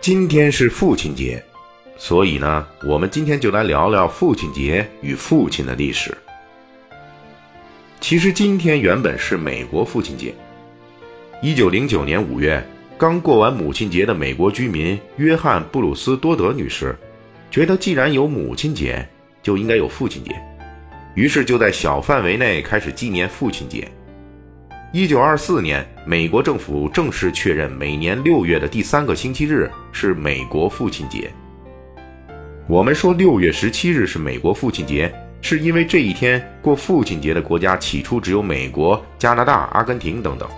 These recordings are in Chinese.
今天是父亲节，所以呢，我们今天就来聊聊父亲节与父亲的历史。其实今天原本是美国父亲节。一九零九年五月，刚过完母亲节的美国居民约翰·布鲁斯多德女士，觉得既然有母亲节，就应该有父亲节，于是就在小范围内开始纪念父亲节。一九二四年，美国政府正式确认每年六月的第三个星期日是美国父亲节。我们说六月十七日是美国父亲节，是因为这一天过父亲节的国家起初只有美国、加拿大、阿根廷等等。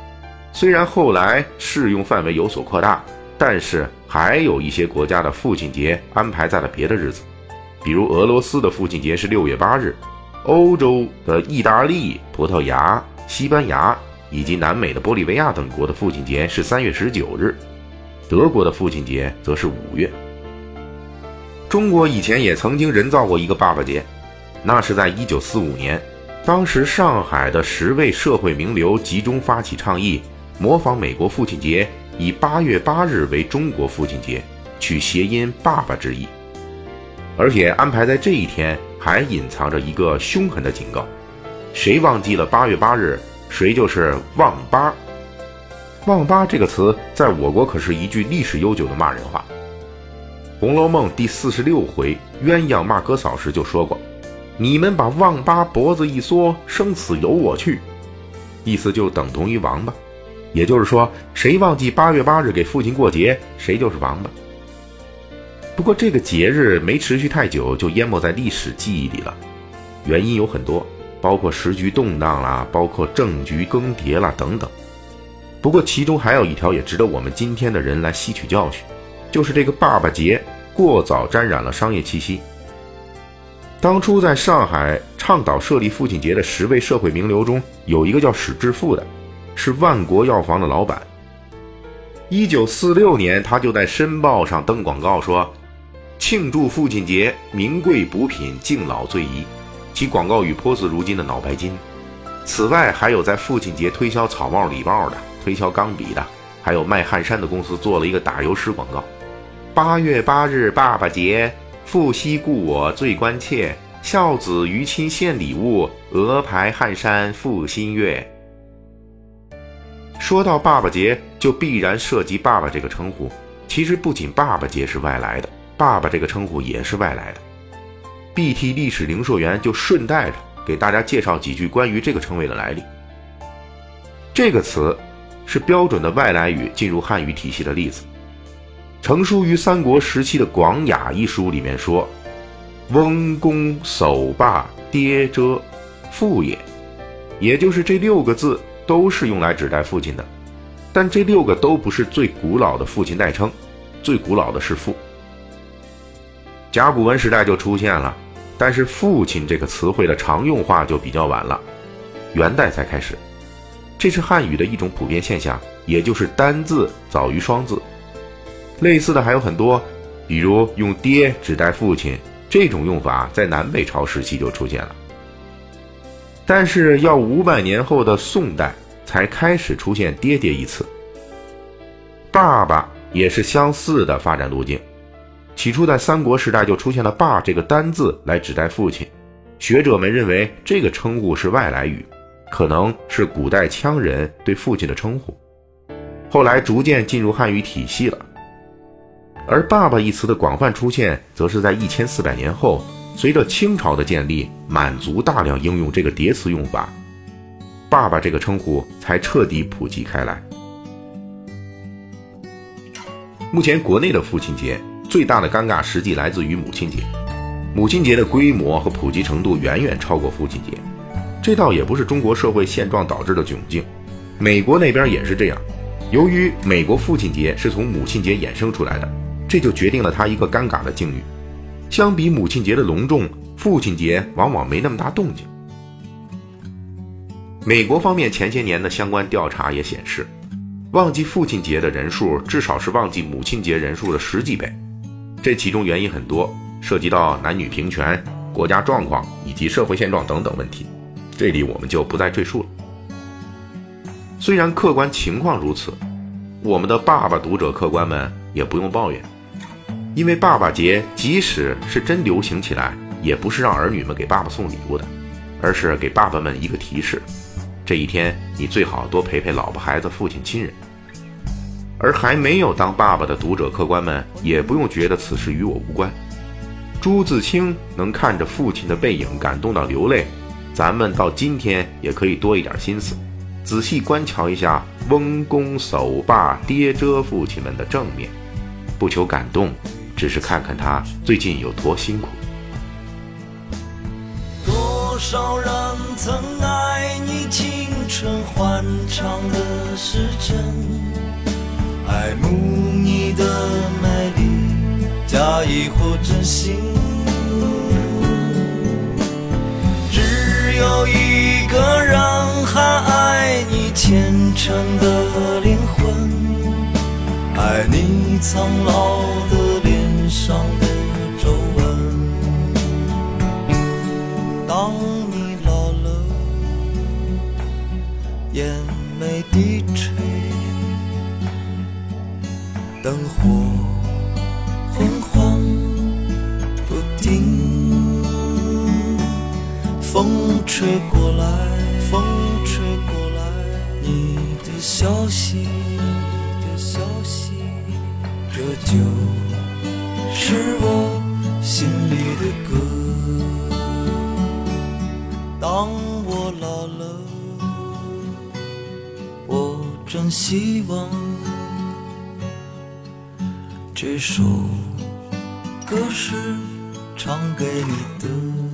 虽然后来适用范围有所扩大，但是还有一些国家的父亲节安排在了别的日子，比如俄罗斯的父亲节是六月八日，欧洲的意大利、葡萄牙、西班牙。以及南美的玻利维亚等国的父亲节是三月十九日，德国的父亲节则是五月。中国以前也曾经人造过一个爸爸节，那是在一九四五年，当时上海的十位社会名流集中发起倡议，模仿美国父亲节，以八月八日为中国父亲节，取谐音“爸爸”之意，而且安排在这一天，还隐藏着一个凶狠的警告：谁忘记了八月八日？谁就是旺八，旺八这个词在我国可是一句历史悠久的骂人话。《红楼梦》第四十六回鸳鸯骂哥嫂时就说过：“你们把旺八脖子一缩，生死由我去。”意思就等同于王八，也就是说，谁忘记八月八日给父亲过节，谁就是王八。不过这个节日没持续太久，就淹没在历史记忆里了，原因有很多。包括时局动荡啦，包括政局更迭啦等等。不过其中还有一条也值得我们今天的人来吸取教训，就是这个爸爸节过早沾染了商业气息。当初在上海倡导设立父亲节的十位社会名流中，有一个叫史志富的，是万国药房的老板。一九四六年，他就在《申报》上登广告说：“庆祝父亲节，名贵补品，敬老最宜。”其广告语颇似如今的脑白金。此外，还有在父亲节推销草帽礼帽的，推销钢笔的，还有卖汗衫的公司做了一个打油诗广告：八月八日爸爸节，父兮故我最关切，孝子于亲献礼物，鹅牌汗衫付新月。说到爸爸节，就必然涉及爸爸这个称呼。其实不仅爸爸节是外来的，爸爸这个称呼也是外来的。BT 历史零售员就顺带着给大家介绍几句关于这个称谓的来历。这个词是标准的外来语进入汉语体系的例子。成书于三国时期的《广雅》一书里面说：“翁公守霸爹遮，父也。”也就是这六个字都是用来指代父亲的，但这六个都不是最古老的父亲代称，最古老的是父。甲骨文时代就出现了，但是“父亲”这个词汇的常用化就比较晚了，元代才开始。这是汉语的一种普遍现象，也就是单字早于双字。类似的还有很多，比如用“爹”指代父亲这种用法，在南北朝时期就出现了。但是要五百年后的宋代才开始出现“爹爹”一词。爸爸也是相似的发展路径。起初，在三国时代就出现了“爸”这个单字来指代父亲，学者们认为这个称呼是外来语，可能是古代羌人对父亲的称呼。后来逐渐进入汉语体系了。而“爸爸”一词的广泛出现，则是在一千四百年后，随着清朝的建立，满族大量应用这个叠词用法，“爸爸”这个称呼才彻底普及开来。目前国内的父亲节。最大的尴尬实际来自于母亲节，母亲节的规模和普及程度远远超过父亲节，这倒也不是中国社会现状导致的窘境，美国那边也是这样。由于美国父亲节是从母亲节衍生出来的，这就决定了它一个尴尬的境遇。相比母亲节的隆重，父亲节往往没那么大动静。美国方面前些年的相关调查也显示，忘记父亲节的人数至少是忘记母亲节人数的十几倍。这其中原因很多，涉及到男女平权、国家状况以及社会现状等等问题，这里我们就不再赘述了。虽然客观情况如此，我们的爸爸读者客官们也不用抱怨。因为爸爸节即使是真流行起来，也不是让儿女们给爸爸送礼物的，而是给爸爸们一个提示：这一天你最好多陪陪老婆、孩子、父亲、亲人。而还没有当爸爸的读者客官们，也不用觉得此事与我无关。朱自清能看着父亲的背影感动到流泪，咱们到今天也可以多一点心思，仔细观瞧一下翁公守爸爹遮父亲们的正面，不求感动，只是看看他最近有多辛苦。多少人曾爱你青春欢畅的时或真心。只有一个人还爱你虔诚的灵魂，爱你苍老吹过来，风吹过来，你的消息，你的消息，这就是我心里的歌。当我老了，我真希望。这首歌是唱给你的。